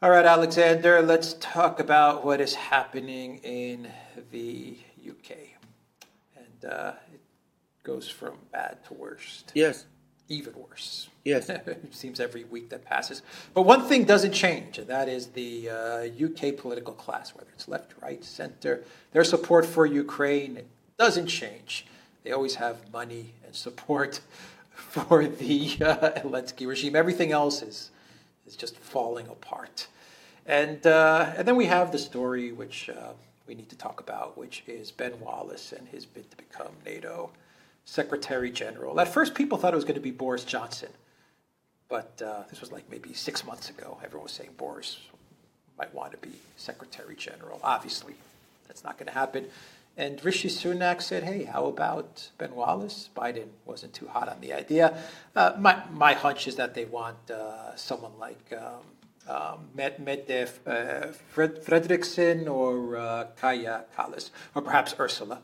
All right, Alexander, let's talk about what is happening in the UK. And uh, it goes from bad to worst. Yes. Even worse. Yes. it seems every week that passes. But one thing doesn't change, and that is the uh, UK political class, whether it's left, right, center, their support for Ukraine doesn't change. They always have money and support for the uh, Zelensky regime. Everything else is is just falling apart. And, uh, and then we have the story which uh, we need to talk about, which is Ben Wallace and his bid to become NATO Secretary General. At first, people thought it was going to be Boris Johnson, but uh, this was like maybe six months ago. Everyone was saying Boris might want to be Secretary General. Obviously, that's not going to happen. And Rishi Sunak said, hey, how about Ben Wallace? Biden wasn't too hot on the idea. Uh, my, my hunch is that they want uh, someone like um, um, Mette uh, Fred- or uh, Kaja Kallas, or perhaps Ursula.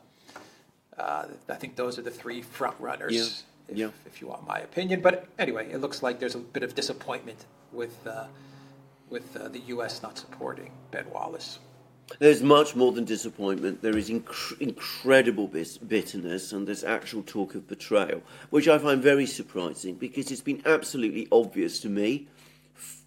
Uh, I think those are the three front runners, Yeah. if, Yeah. if you want my opinion. But anyway, it looks like there's a bit of disappointment with, uh, with uh, the U.S. not supporting Ben Wallace. There's much more than disappointment. There is inc- incredible bis- bitterness and there's actual talk of betrayal, which I find very surprising because it's been absolutely obvious to me f-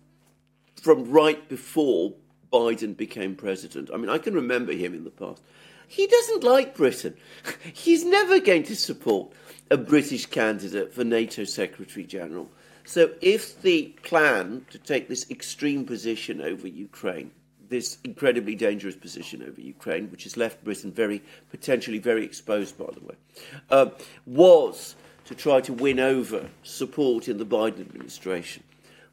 from right before Biden became president. I mean, I can remember him in the past. He doesn't like Britain. He's never going to support a British candidate for NATO Secretary General. So, if the plan to take this extreme position over Ukraine this incredibly dangerous position over Ukraine, which has left Britain very potentially very exposed, by the way, uh, was to try to win over support in the Biden administration.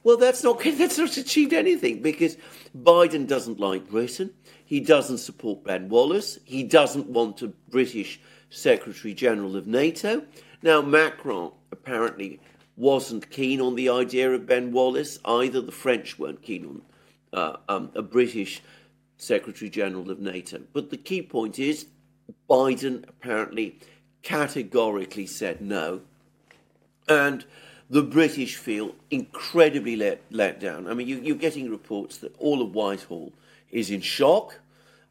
Well, that's not that's not achieved anything because Biden doesn't like Britain. He doesn't support Ben Wallace. He doesn't want a British Secretary General of NATO. Now, Macron apparently wasn't keen on the idea of Ben Wallace either. The French weren't keen on uh, um, a British Secretary General of NATO. But the key point is Biden apparently categorically said no. And the British feel incredibly let, let down. I mean, you, you're getting reports that all of Whitehall is in shock.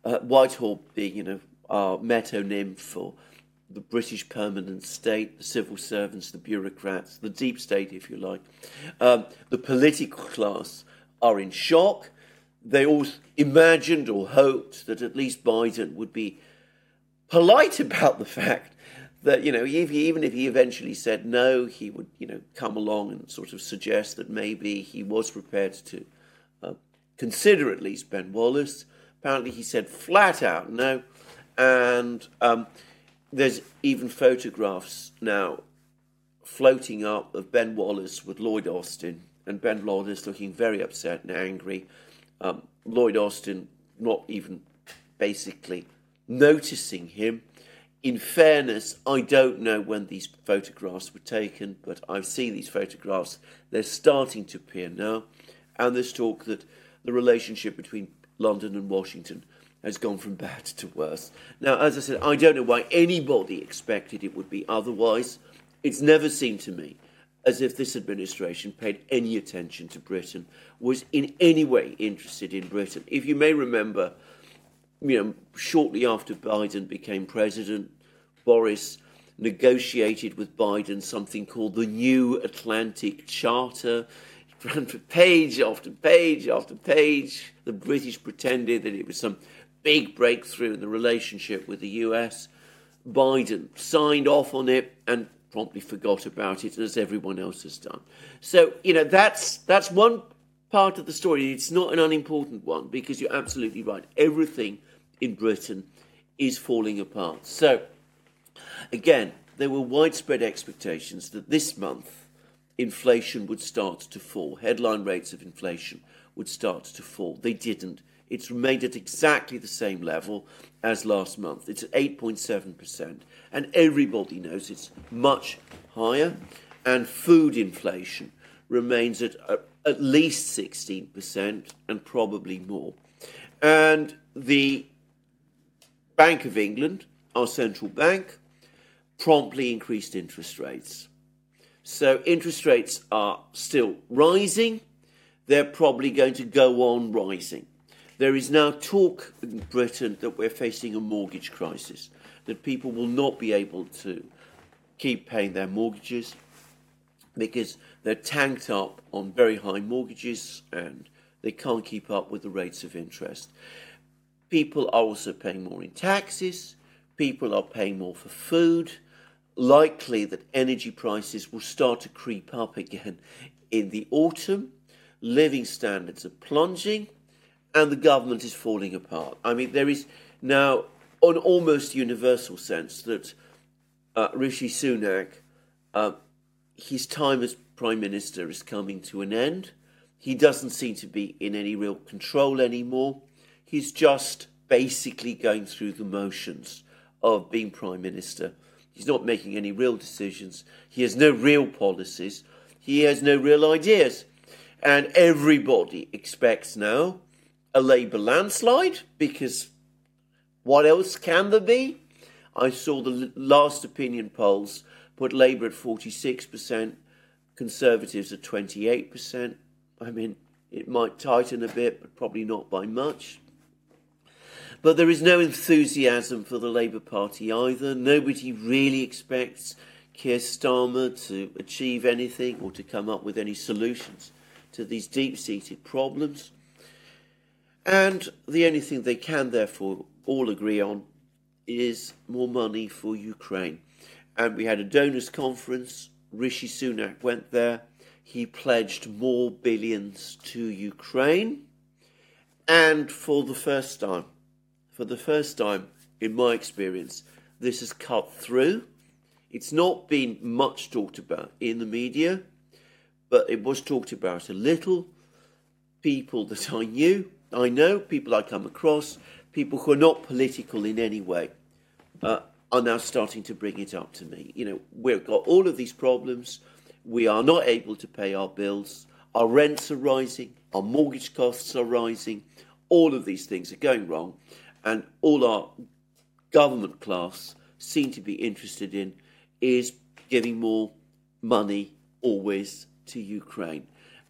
Uh, Whitehall being, you know, our metonym for the British permanent state, the civil servants, the bureaucrats, the deep state, if you like. Um, the political class are in shock. They all imagined or hoped that at least Biden would be polite about the fact that you know if he, even if he eventually said no, he would you know come along and sort of suggest that maybe he was prepared to uh, consider at least Ben Wallace. Apparently, he said flat out no, and um, there's even photographs now floating up of Ben Wallace with Lloyd Austin, and Ben Wallace looking very upset and angry. Um, Lloyd Austin not even basically noticing him. In fairness, I don't know when these photographs were taken, but I've seen these photographs. They're starting to appear now, and there's talk that the relationship between London and Washington has gone from bad to worse. Now, as I said, I don't know why anybody expected it would be otherwise. It's never seemed to me as if this administration paid any attention to Britain, was in any way interested in Britain. If you may remember, you know, shortly after Biden became president, Boris negotiated with Biden something called the New Atlantic Charter. It ran for page after page after page. The British pretended that it was some big breakthrough in the relationship with the US. Biden signed off on it and promptly forgot about it, as everyone else has done. So, you know, that's that's one part of the story. It's not an unimportant one because you're absolutely right. Everything in Britain is falling apart. So, again, there were widespread expectations that this month inflation would start to fall. Headline rates of inflation would start to fall. They didn't. It's remained at exactly the same level as last month. It's at 8.7%. And everybody knows it's much higher. And food inflation remains at uh, at least 16% and probably more. And the Bank of England, our central bank, promptly increased interest rates. So interest rates are still rising. they're probably going to go on rising. There is now talk in Britain that we're facing a mortgage crisis, that people will not be able to keep paying their mortgages because they're tanked up on very high mortgages and they can't keep up with the rates of interest. People are also paying more in taxes, people are paying more for food. Likely that energy prices will start to creep up again in the autumn. Living standards are plunging and the government is falling apart. I mean, there is now an almost universal sense that uh, Rishi Sunak, uh, his time as Prime Minister is coming to an end. He doesn't seem to be in any real control anymore. He's just basically going through the motions of being Prime Minister. He's not making any real decisions. He has no real policies. He has no real ideas. And everybody expects now a Labour landslide because what else can there be? I saw the last opinion polls put Labour at 46%, Conservatives at 28%. I mean, it might tighten a bit, but probably not by much. But there is no enthusiasm for the Labour Party either. Nobody really expects Keir Starmer to achieve anything or to come up with any solutions to these deep seated problems. And the only thing they can, therefore, all agree on is more money for Ukraine. And we had a donors conference. Rishi Sunak went there. He pledged more billions to Ukraine. And for the first time, for the first time in my experience, this has cut through. It's not been much talked about in the media, but it was talked about a little. People that I knew, I know, people I come across, people who are not political in any way, uh, are now starting to bring it up to me. You know, we've got all of these problems. We are not able to pay our bills. Our rents are rising. Our mortgage costs are rising. All of these things are going wrong and all our government class seem to be interested in is giving more money always to Ukraine.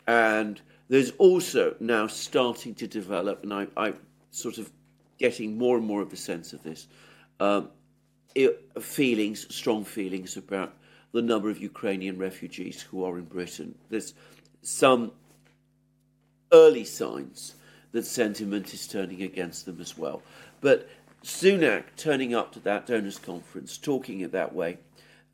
And there's also now starting to develop, and I, I'm sort of getting more and more of a sense of this, um, feelings, strong feelings about the number of Ukrainian refugees who are in Britain. There's some early signs that sentiment is turning against them as well. But Sunak turning up to that donors' conference, talking it that way,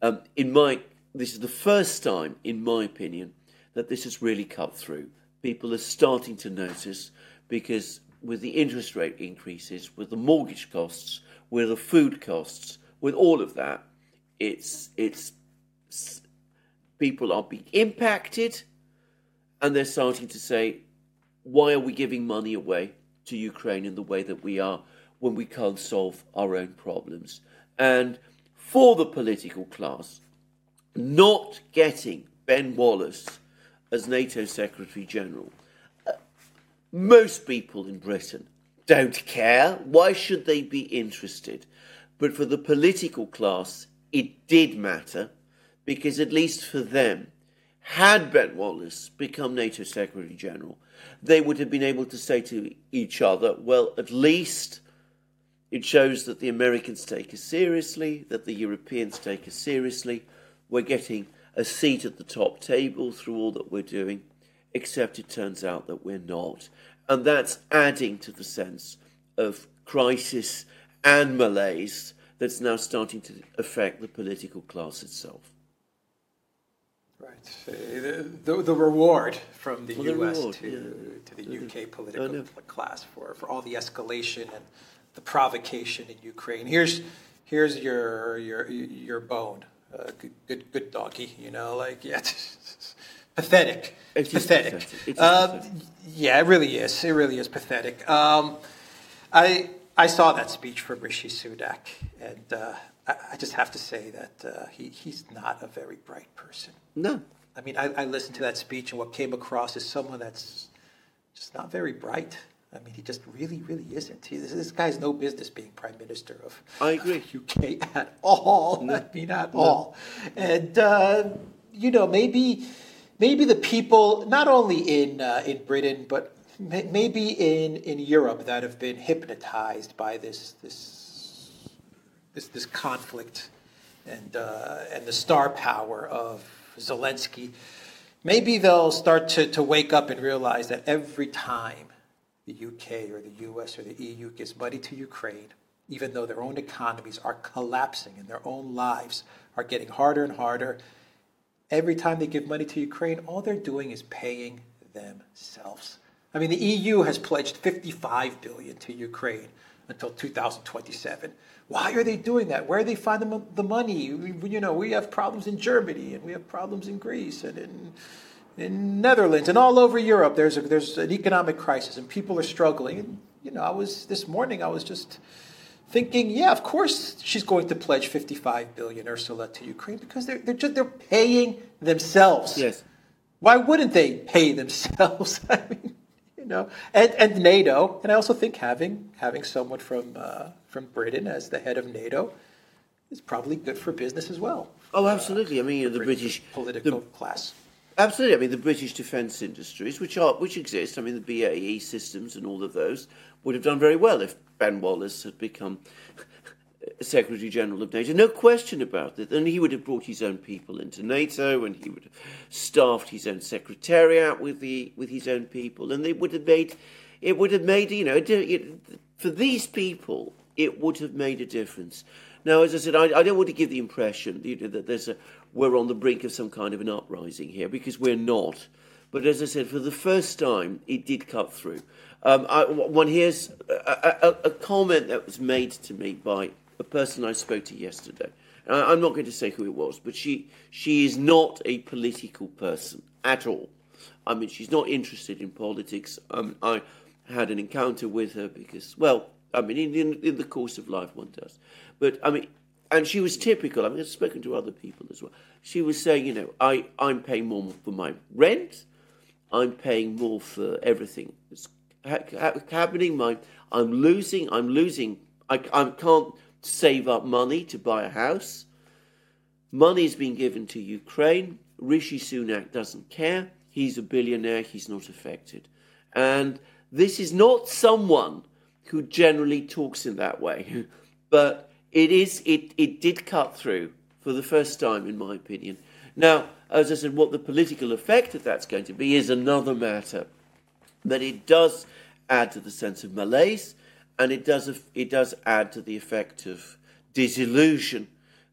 um, in my this is the first time, in my opinion, that this has really cut through. People are starting to notice because with the interest rate increases, with the mortgage costs, with the food costs, with all of that, it's it's people are being impacted, and they're starting to say why are we giving money away to Ukraine in the way that we are when we can't solve our own problems? And for the political class, not getting Ben Wallace as NATO Secretary General, uh, most people in Britain don't care. Why should they be interested? But for the political class, it did matter because, at least for them, had Ben Wallace become NATO Secretary General, they would have been able to say to each other, well, at least it shows that the Americans take us seriously, that the Europeans take us seriously. We're getting a seat at the top table through all that we're doing, except it turns out that we're not. And that's adding to the sense of crisis and malaise that's now starting to affect the political class itself. Right. Uh, the, the, the reward from the Well, the U.S. reward, to, yeah. to the U.K. political class for, for all the escalation and the provocation in Ukraine. Here's here's your your your bone. Uh, good, good good doggy. You know, like yeah, pathetic. It is pathetic. pathetic. It is Um, pathetic. Yeah, it really is. It really is pathetic. Um, I I saw that speech from Rishi Sunak, and uh, I, I just have to say that uh, he he's not a very bright person. No. I mean, I, I listened to that speech, and what came across is someone that's just not very bright. I mean, he just really, really isn't. He, this, this guy's no business being prime minister of I agree. UK at all. I mean, at all. And uh, you know, maybe maybe the people, not only in uh, in Britain, but may, maybe in in Europe, that have been hypnotized by this this this, this conflict and uh, and the star power of Zelensky. Maybe they'll start to, to wake up and realize that every time the UK or the US or the EU gives money to Ukraine, even though their own economies are collapsing and their own lives are getting harder and harder, every time they give money to Ukraine, all they're doing is paying themselves. I mean, the EU has pledged 55 billion to Ukraine until 2027. Why are they doing that? Where do they find the, the money? You know, we have problems in Germany and we have problems in Greece and in in Netherlands and all over Europe. There's a, there's an economic crisis and people are struggling. And you know, I was this morning I was just thinking, yeah, of course she's going to pledge 55 billion Ursula to Ukraine because they're they're just they're paying themselves. Yes. Why wouldn't they pay themselves? I mean, you know, and, and NATO, and I also think having having someone from uh, from Britain as the head of NATO is probably good for business as well. Oh, absolutely. I mean, the British political the, class. Absolutely. I mean, the British defence industries, which are which exist. I mean, the BAE systems and all of those would have done very well if Ben Wallace had become Secretary General of NATO. No question about it. And he would have brought his own people into NATO, and he would have staffed his own secretariat with the with his own people, and they would have made it would have made you know for these people it would have made a difference. Now, as I said, I, I don't want to give the impression that there's a we're on the brink of some kind of an uprising here because we're not. But as I said, for the first time, it did cut through. Um, I, one hears a, a, a, comment that was made to me by a person I spoke to yesterday. I, I'm not going to say who it was, but she she is not a political person at all. I mean, she's not interested in politics. Um, I had an encounter with her because, well, I mean, in, in, in the course of life, one does. But I mean, and she was typical. I mean, I've spoken to other people as well. She was saying, you know, I, I'm paying more for my rent. I'm paying more for everything that's ha- happening. My, I'm losing. I'm losing. I, I can't save up money to buy a house. Money is being given to Ukraine. Rishi Sunak doesn't care. He's a billionaire. He's not affected. And this is not someone who generally talks in that way, but it is. It it did cut through for the first time, in my opinion. Now, as I said, what the political effect of that's going to be is another matter, but it does add to the sense of malaise and it does it does add to the effect of disillusion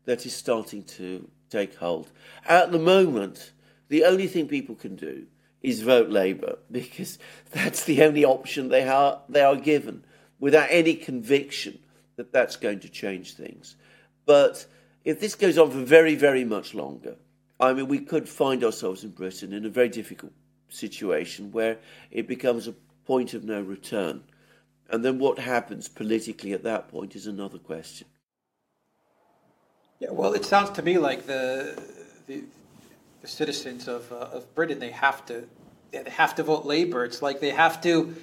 that is starting to take hold. At the moment, the only thing people can do is vote Labour because that's the only option they are they are given without any conviction that that's going to change things. But if this goes on for very very much longer, I mean we could find ourselves in Britain in a very difficult situation where it becomes a point of no return and then what happens politically at that point is another question. Yeah, well, it sounds to me like the the, the citizens of uh, of Britain they have to they have to vote Labour. It's like they have to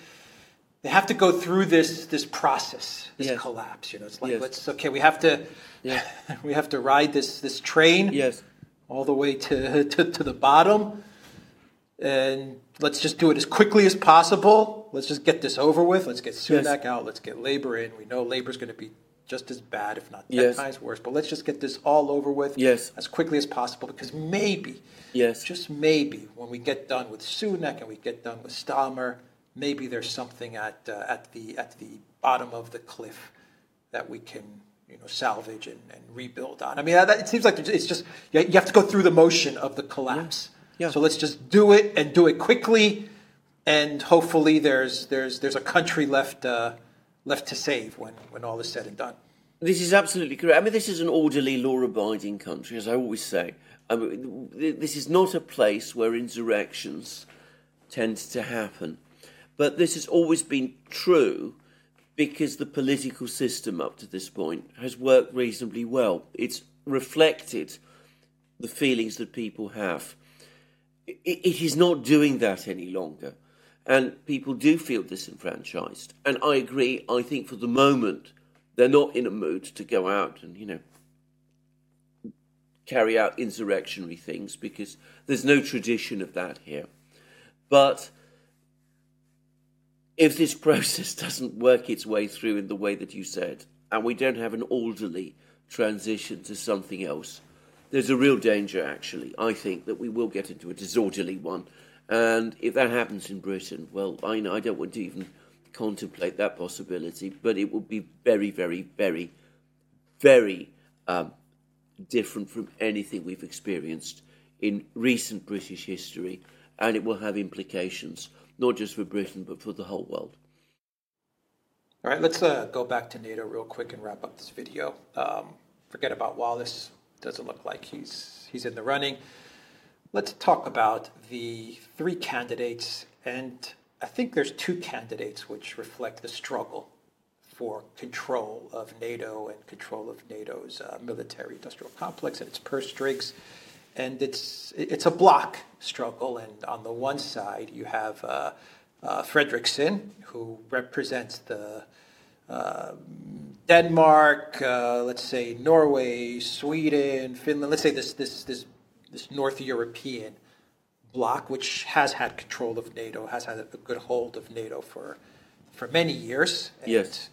they have to go through this this process, this yes. collapse. You know, it's like yes. let's okay, we have to yes. we have to ride this this train yes. all the way to, to, to the bottom, and let's just do it as quickly as possible. Let's just get this over with. Let's get Sunak out. Let's get Labour in. We know labor's going to be just as bad, if not ten yes. times worse. But let's just get this all over with yes. as quickly as possible because maybe, yes. just maybe, when we get done with Sunak and we get done with Starmer, maybe there's something at uh, at the at the bottom of the cliff that we can you know salvage and, and rebuild on. I mean, that, it seems like it's just you have to go through the motion of the collapse. Yeah. So let's just do it and do it quickly, and hopefully there's there's there's a country left uh, left to save when when all is said and done. This is absolutely correct. I mean, this is an orderly, law-abiding country, as I always say. I mean, this is not a place where insurrections tend to happen, but this has always been true because the political system up to this point has worked reasonably well. It's reflected the feelings that people have it, it is not doing that any longer. And people do feel disenfranchised. And I agree, I think for the moment, they're not in a mood to go out and, you know, carry out insurrectionary things because there's no tradition of that here. But if this process doesn't work its way through in the way that you said, and we don't have an orderly transition to something else, there's a real danger, actually, I think, that we will get into a disorderly one. And if that happens in Britain, well, I I don't want to even contemplate that possibility, but it would be very, very, very, very um, different from anything we've experienced in recent British history, and it will have implications not just for Britain but for the whole world. All right, let's uh, go back to NATO real quick and wrap up this video. Um, forget about Wallace; doesn't look like he's he's in the running. Let's talk about the three candidates, and I think there's two candidates which reflect the struggle for control of NATO and control of NATO's uh, military industrial complex and its purse strings. And it's, it's a block struggle. And on the one side, you have uh, uh, Frederiksen, who represents the uh, Denmark, uh, let's say Norway, Sweden, Finland, let's say this, this, this, this North European bloc, which has had control of NATO, has had a good hold of NATO for, for many years. And yes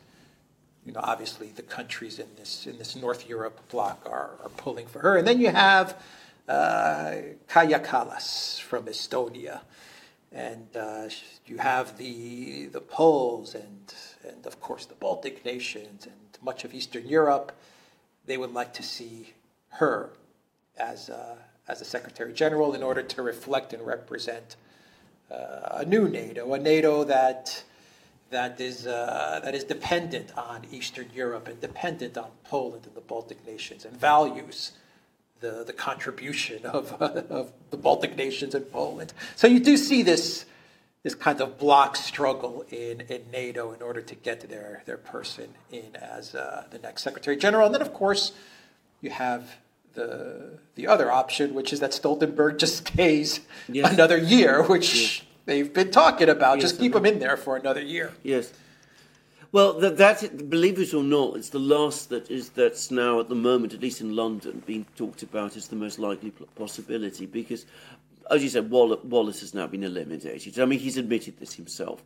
you know, obviously the countries in this in this North Europe bloc are, are pulling for her. And then you have uh, Kaja Kallas from Estonia, and uh, you have the the Poles and and of course the Baltic nations and much of Eastern Europe. They would like to see her as a, as a Secretary General in order to reflect and represent uh, a new NATO, a NATO that that is, uh, that is dependent on Eastern Europe and dependent on Poland and the Baltic nations and values the, the contribution of, uh, of the Baltic nations and Poland. So you do see this, this kind of block struggle in, in NATO in order to get their, their person in as uh, the next Secretary General. And then, of course, you have the, the other option, which is that Stoltenberg just stays yes. another year, which. Yes they've been talking about. Yes, Just keep him in there for another year. Yes. Well, that, that, believe it or not, it's the last that is that's now at the moment, at least in London, being talked about as the most likely possibility. Because, as you said, Wallace has now been eliminated. I mean, he's admitted this himself.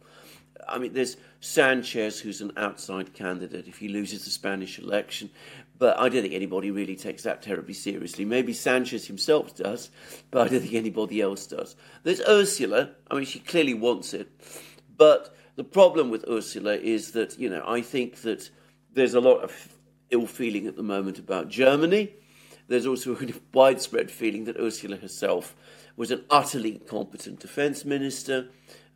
I mean, there's Sanchez, who's an outside candidate if he loses the Spanish election, but I don't think anybody really takes that terribly seriously. Maybe Sanchez himself does, but I don't think anybody else does. There's Ursula. I mean, she clearly wants it, but the problem with Ursula is that you know I think that there's a lot of ill feeling at the moment about Germany. There's also a widespread feeling that Ursula herself was an utterly incompetent defence minister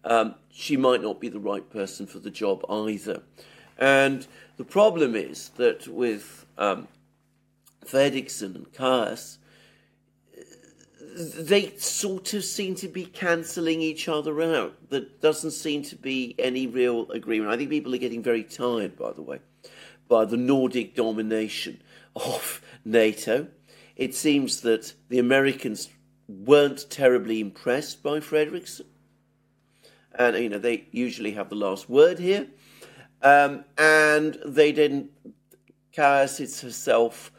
um, she might not be the right person for the job either. And the problem is that with um, and Kallas, they sort of seem to be cancelling each other out. There doesn't seem to be any real agreement. I think people are getting very tired, by the way, by the Nordic domination of NATO. It seems that the Americans weren't terribly impressed by Frederiksen and you know they usually have the last word here. Um, and they didn't. Kallas herself.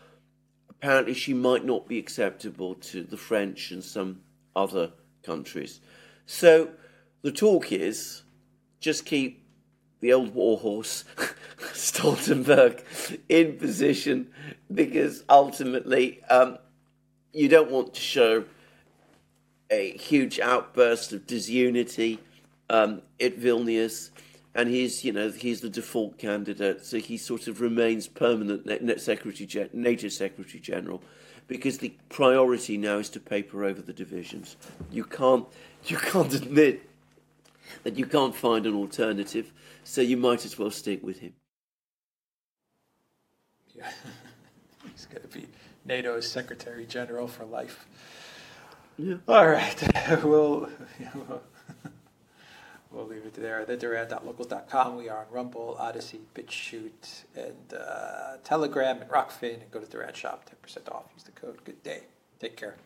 Apparently, she might not be acceptable to the French and some other countries. So the talk is just keep the old warhorse Stoltenberg in position because ultimately um, you don't want to show a huge outburst of disunity um, at Vilnius, and he's you know he's the default candidate, so he sort of remains permanent net secretary NATO Secretary General, because the priority now is to paper over the divisions. You can't you can't admit that you can't find an alternative, so you might as well stick with him. Yeah, he's going to be NATO's Secretary General for life. Yeah. All right, we'll. We'll leave it there. The TheDuran.locals.com. We are on Rumble, Odysee, BitChute, and uh, Telegram, and Rokfin. And go to Duran Shop, 10% off. Use the code. Good day. Take care.